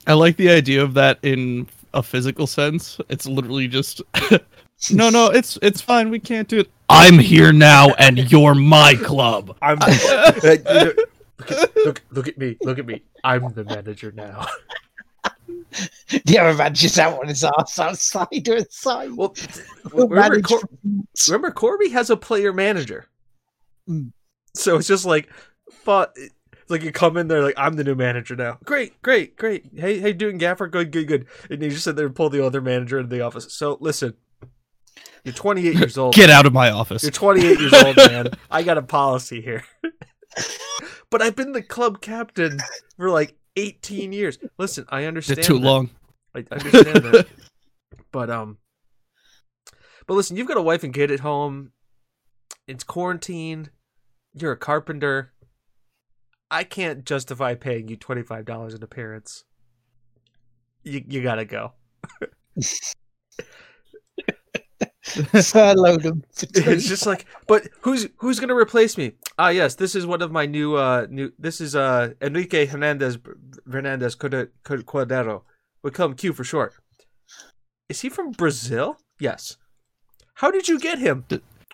I like the idea of that in a physical sense. It's literally just *laughs* no, no. It's it's fine. We can't do it. I'm here now, and you're my club. I'm *laughs* look, at, *laughs* look, look at me, look at me. I'm the manager now. The other man just out on his ass outside doing sign. Well, We'll remember, Cor- remember, Corby has a player manager. Mm. So it's just like, but like you come in there like I'm the new manager now. Great, great, great. Hey, hey, doing Gaffer, good, good, good. And you just sit there and pull the other manager into the office. So listen, you're 28 years old. Get out of my office. You're 28 years old, man. I got a policy here. *laughs* but I've been the club captain for like 18 years. Listen, I understand. it too that. long? I understand that. But um, but listen, you've got a wife and kid at home. It's quarantine. You're a carpenter. I can't justify paying you twenty five dollars an appearance. You you gotta go. Furlough them. For. *laughs* It's just like, but who's who's gonna replace me? Ah, yes, this is one of my new uh new. This is uh Enrique Hernandez Hernandez Corde- Corde- Cordero. We call him Q for short. Is he from Brazil? Yes. How did you get him?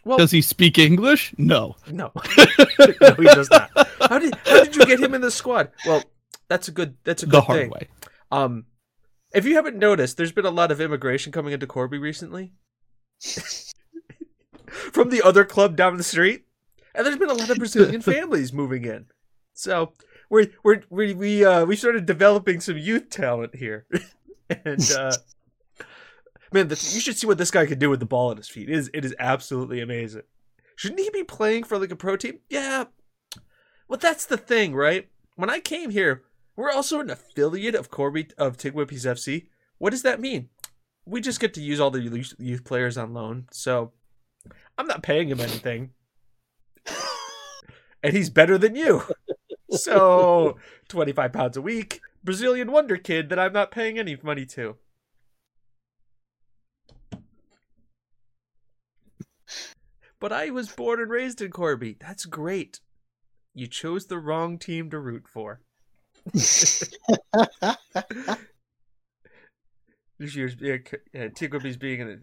Well, Does he speak English? No. no, *laughs* no, he does not. How did how did you get him in the squad? Well, that's a good that's a good The hard thing. way. Um, if you haven't noticed, there's been a lot of immigration coming into Corby recently *laughs* from the other club down the street, and there's been a lot of Brazilian *laughs* families moving in. So we're we're we we uh we started developing some youth talent here, and uh, man, you should see what this guy can do with the ball at his feet. It is it is absolutely amazing. Shouldn't he be playing for like a pro team? Yeah. Well, that's the thing, right? When I came here, we're also an affiliate of Corby of Tigwhippies FC. What does that mean? We just get to use all the youth youth players on loan. So I'm not paying him anything. *laughs* and he's better than you. So 25 pounds a week, Brazilian wonder kid that I'm not paying any money to. But I was born and raised in Corby. That's great. You chose the wrong team to root for. *laughs* This year's yeah, yeah, Tigwhippies being in.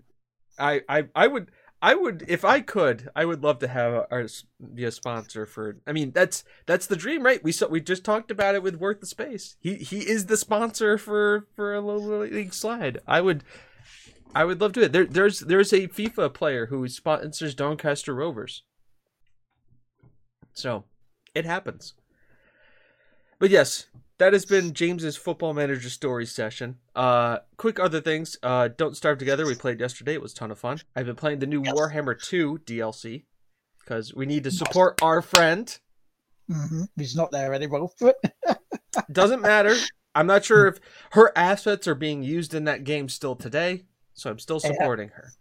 I, I I would I would if I could I would love to have our be a sponsor for. I mean that's that's the dream, right? We saw we just talked about it with Worth the Space. He he is the sponsor for for a little league slide. I would I would love to it. There there's there's a FIFA player who sponsors Doncaster Rovers. So it happens. But yes, that has been James's football manager story session. Uh, quick other things. Uh, Don't Starve Together. We played yesterday. It was a ton of fun. I've been playing the new Yes. Warhammer 2 DLC because we need to support our friend. Mhm, He's not there anymore. *laughs* Doesn't matter. I'm not sure if her assets are being used in that game still today, so I'm still Yeah. Uh, supporting her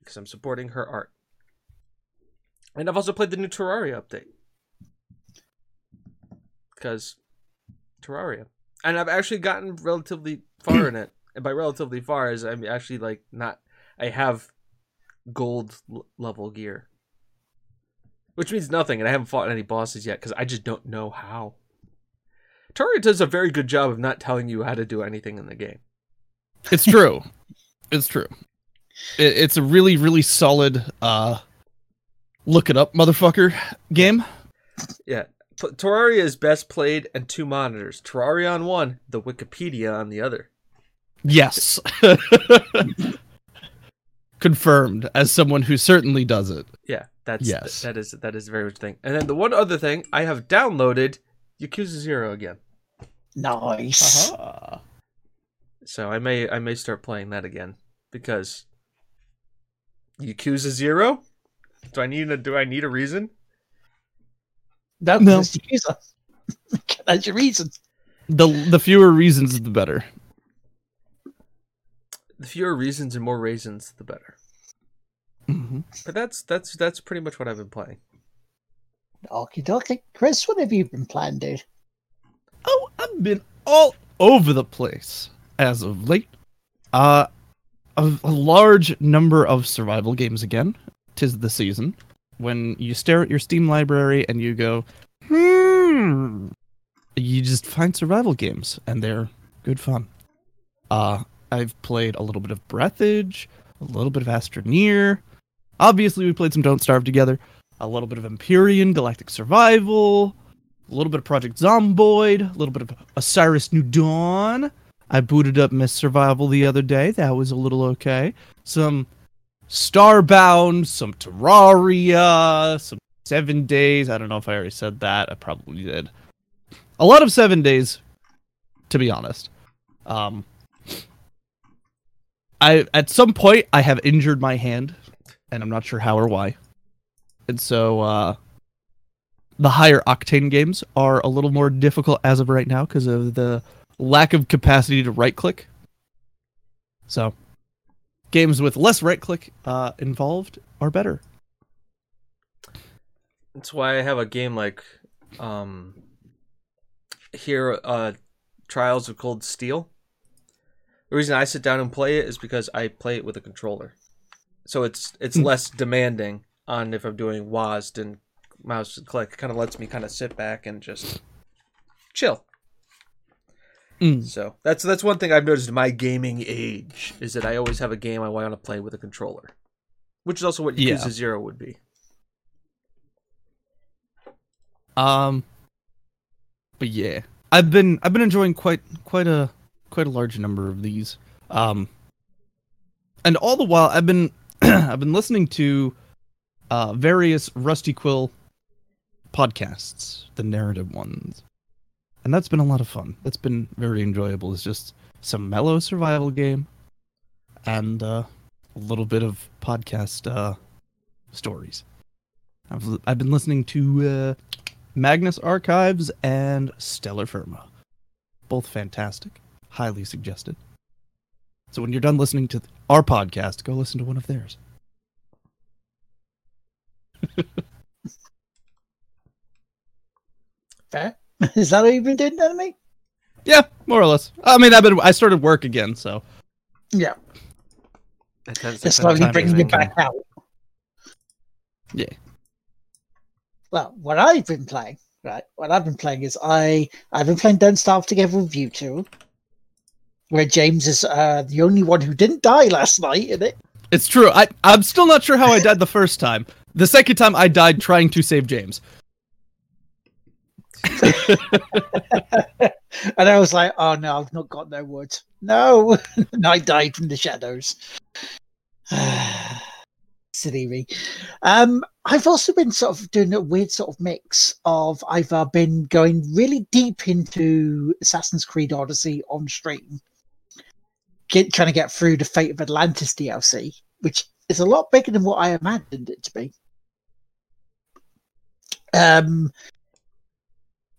because I'm supporting her art. And I've also played the new Terraria update because Terraria, and I've actually gotten relatively *clears throat* far in it. And by relatively far, is I'm actually like not. I have gold l- level gear, which means nothing, and I haven't fought any bosses yet because I just don't know how. Terraria does a very good job of not telling you how to do anything in the game. It's true. It's true. It, it's a really, really solid uh look it up, motherfucker game. Yeah. P- Terraria is best played and two monitors. Terraria on one, the Wikipedia on the other. Yes. *laughs* Confirmed as someone who certainly does it. Yeah, that's Yes. that is that is a very much thing. And then the one other thing, I have downloaded Yakuza Zero again. nice. Uh-huh. So I may I may start playing that again because Yakuza Zero? Do I need a do I need a reason? No, No. that's your. That's your reason. The the fewer reasons the better. The fewer reasons and more raisins, the better. hmm But that's that's that's pretty much what I've been playing. Okie dokie. Chris, what have you been playing, dude? Oh, I've been all over the place as of late. Uh, a, a large number of survival games again. Tis the season when you stare at your Steam library and you go, hmm. You just find survival games and they're good fun. Uh, I've played a little bit of Breathedge, a little bit of Astroneer. Obviously, we played some Don't Starve together. A little bit of Empyrion, Galactic Survival, a little bit of Project Zomboid, a little bit of Osiris New Dawn. I booted up Mist Survival the other day. That was a little okay. Some Starbound, some Terraria, some seven days. I don't know if I already said that. I probably did. A lot of seven days, to be honest. Um, I at some point I have injured my hand, and I'm not sure how or why. And so uh, the higher octane games are a little more difficult as of right now because of the lack of capacity to right click. So games with less right click uh, involved are better. That's why I have a game like um here uh Trails of Cold Steel. The reason I sit down and play it is because I play it with a controller. So it's it's Hmm. less demanding on if I'm doing WASD and mouse and click. It kind of lets me kind of sit back and just chill. Mm. So that's that's one thing I've noticed in my gaming age is that I always have a game I want to play with a controller, which is also what Yeah. Zero would be. Um, but yeah, I've been I've been enjoying quite quite a quite a large number of these. Um, and all the while I've been *clears throat* I've been listening to uh various Rusty Quill podcasts, the narrative ones, and that's been a lot of fun. That's been very enjoyable. It's just some mellow survival game, and uh, a little bit of podcast uh stories. I've I've been listening to uh, Magnus Archives and Stellar Firma. Both fantastic, highly suggested. So when you're done listening to our podcast, go listen to one of theirs. *laughs* Fair. *laughs* Is that what you've been doing, enemy? Yeah, more or less. I mean, I've been I started work again, so Yeah. That tends Just spend slowly time bringing you back out. yeah. Well, what I've been playing, right? What I've been playing is I I've been playing Don't Starve Together with you two, where James is uh, the only one who didn't die last night in it. It's true. I I'm still not sure how I died the first time. The second time I died trying to save James. *laughs* and I was like, oh no, I've not got no wood. No, and *laughs* I died from the shadows. *sighs* Silly me. Um, I've also been sort of doing a weird sort of mix of I've uh, been going really deep into Assassin's Creed Odyssey on stream, get, trying to get through the Fate of Atlantis DLC, which is a lot bigger than what I imagined it to be. Um,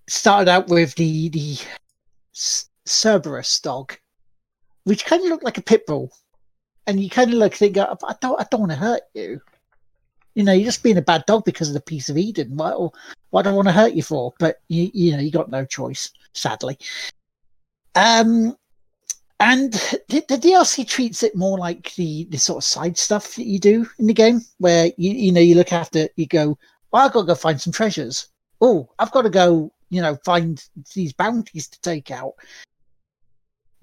started out with the the Cerberus dog, which kind of looked like a pit bull, and you kind of look think, I don't, I don't want to hurt you. You know, you're just being a bad dog because of the piece of Eden. What, what do I want to hurt you for? But you, you know, you got no choice, sadly. Um, and the, the DLC treats it more like the the sort of side stuff that you do in the game, where you you know you look after, you go, well, I've got to go find some treasures. Oh, I've got to go you know, find these bounties to take out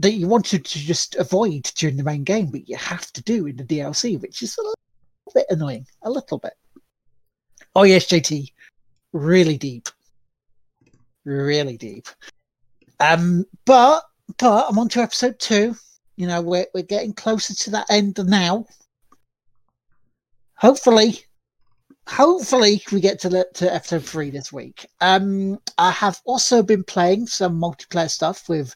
that you wanted to just avoid during the main game, but you have to do in the DLC, which is a little bit annoying. A little bit. Oh yes, JT. Really deep. Really deep. Um, but but I'm on to episode two. You know, we're we're getting closer to that end now. Hopefully, hopefully we get to the, to episode three this week. Um, I have also been playing some multiplayer stuff with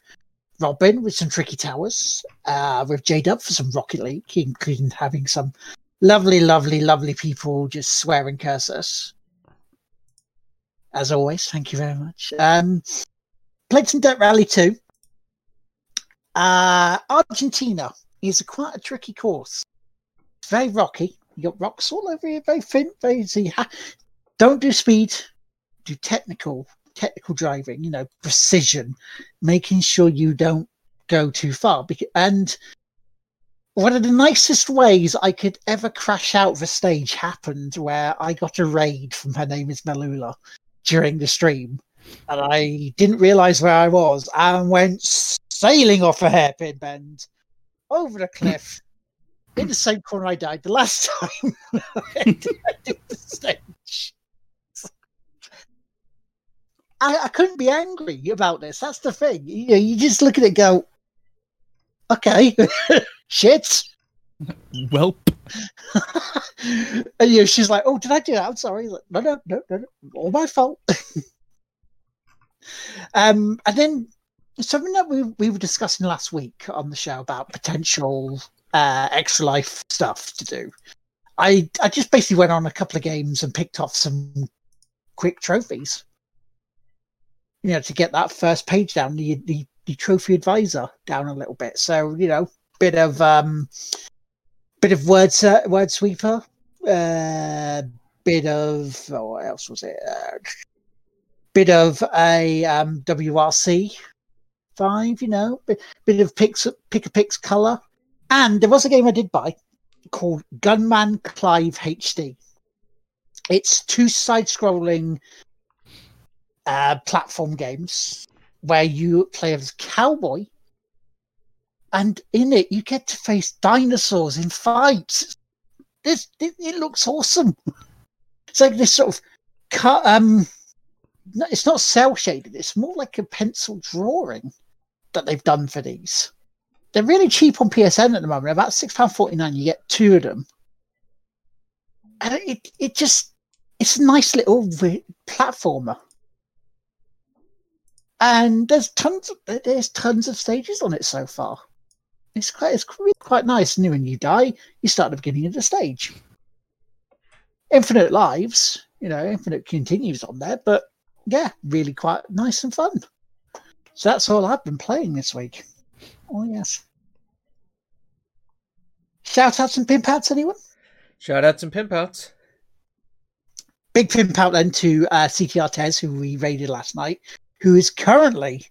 Robin with some Tricky Towers, uh, with J Dub for some Rocket League, including having some lovely, lovely, lovely people just swear and curse us. As always, thank you very much. Um, played some Dirt Rally too. Uh, Argentina is a quite a tricky course. It's very rocky. You got rocks all over you, very thin, very easy. Don't do speed, do technical, technical driving. You know, precision, making sure you don't go too far. And one of the nicest ways I could ever crash out of a stage happened where I got a raid from her name is Melula during the stream, and I didn't realize where I was and went sailing off a hairpin bend over the *laughs* cliff in the same corner I died the last *laughs* time I did the stage. I, I couldn't be angry about this. That's the thing. You, know, you just look at it and go, okay, *laughs* shit. Welp. *laughs* and you know, she's like, "Oh, did I do that? I'm sorry." Like, no, no, no, no, no, all my fault. um, and then something that we we were discussing last week on the show about potential uh, extra life stuff to do. I I just basically went on a couple of games and picked off some quick trophies. You know, to get that first page down, the the, the trophy advisor down a little bit. So you know, bit of um, bit of word word sweeper, uh, bit of oh, what else was it? Uh, bit of a um, WRC five, you know, bit, bit of picks, Pic-a-Pix Color, and there was a game I did buy called Gunman Clive HD. It's two side-scrolling uh, platform games where you play as cowboy, and in it you get to face dinosaurs in fights. This it, it looks awesome. *laughs* It's like this sort of cut. Um, it's not cell shaded. It's more like a pencil drawing that they've done for these. They're really cheap on PSN at the moment. About six pound forty nine. You get two of them, and it it just it's a nice little platformer. And there's tons of there's tons of stages on it so far. It's quite it's really quite nice. And when you die, you start at the beginning of the stage. Infinite lives, you know, infinite continues on there, but yeah, really quite nice and fun. So that's all I've been playing this week. Oh yes. Shout outs and pimp outs, anyone? Shout outs and pimp outs. Big pimp out then to uh, CTR Tez, who we raided last night, who is currently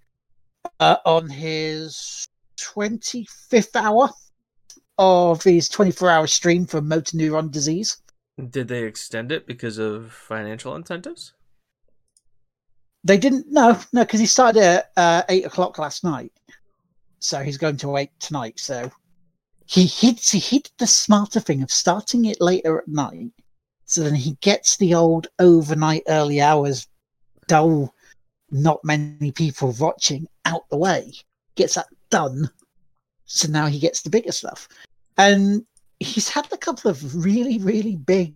uh, on his 25th hour of his 24 hour stream for motor neuron disease. Did they extend it because of financial incentives? They didn't. No, no, because he started at uh, eight o'clock last night, so he's going to wait tonight. So he he he did the smarter thing of starting it later at night, so then he gets the old overnight early hours, dull, not many people watching out the way. Gets that done, so now he gets the bigger stuff, and he's had a couple of really really big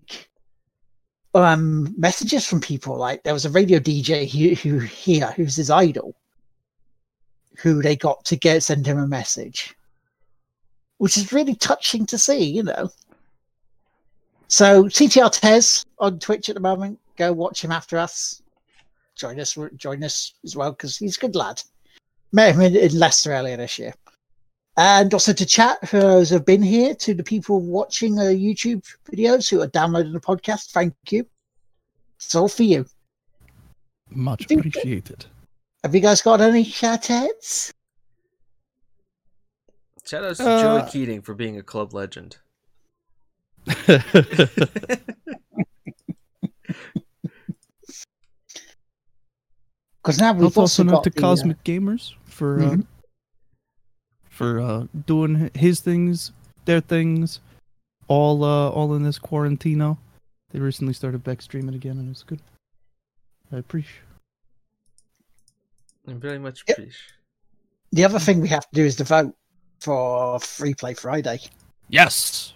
um, messages from people. Like there was a radio DJ who, who here who's his idol, who they got to get send him a message, which is really touching to see. You know. So CTR Tez on Twitch at the moment. Go watch him after us. Join us. Join us as well because he's a good lad. Met him in, in Leicester earlier this year. And also to chat for those who have been here, to the people watching uh, YouTube videos who are downloading the podcast, thank you. It's all for you. Much appreciated. Have you guys got any shoutouts? Shout outs to uh, Joey Keating for being a club legend. *laughs* Because now we've also, also got to the, Cosmic uh, Gamers for uh, mm-hmm. uh, for uh, doing his things, their things, all uh, all in this quarantino. They recently started back streaming again, and it's good. I appreciate. I very much appreciate. The other thing we have to do is to vote for Free Play Friday. Yes.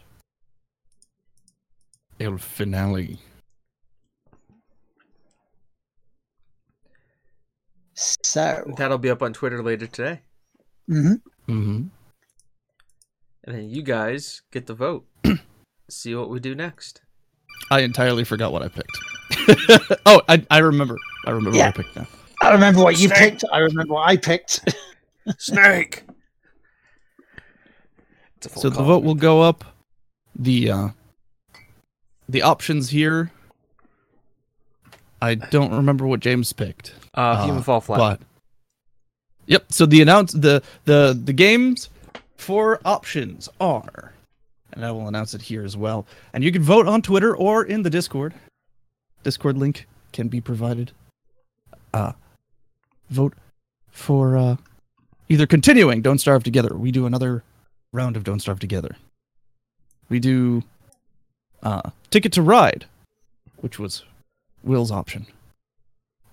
El finale. So that'll be up on Twitter later today. Mm-hmm. Mm-hmm. And then you guys get the vote. *clears throat* See what we do next. I entirely forgot what I picked. *laughs* oh, I, I remember. I remember yeah. what I picked now. I remember what you Snake. picked. I remember what I picked. *laughs* Snake. So the vote will go up. The uh, the options here. I don't remember what James picked. Uh, Human uh, Fall Flat. But Yep. So the announce the the the games for options are, and I will announce it here as well. And you can vote on Twitter or in the Discord. Discord link can be provided. Uh, vote for uh, either continuing Don't Starve Together. We do another round of Don't Starve Together. We do uh, Ticket to Ride, which was Will's option.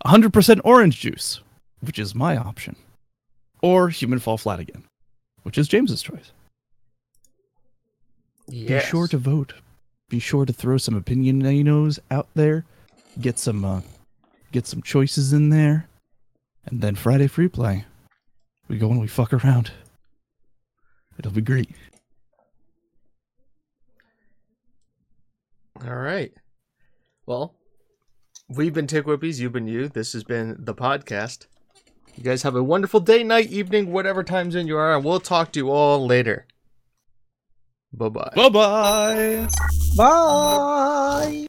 100% orange juice, which is my option or Human Fall Flat again, which is James's choice. be sure to vote. Be sure to throw some opinionanos out there. Get some uh, get some choices in there. And then Friday free play. We go and we fuck around. It'll be great. All right. Well, we've been Tick Whippies. You've been you. This has been the podcast. You guys have a wonderful day, night, evening, whatever time zone you are, and we'll talk to you all later. Bye bye. Bye bye. Bye.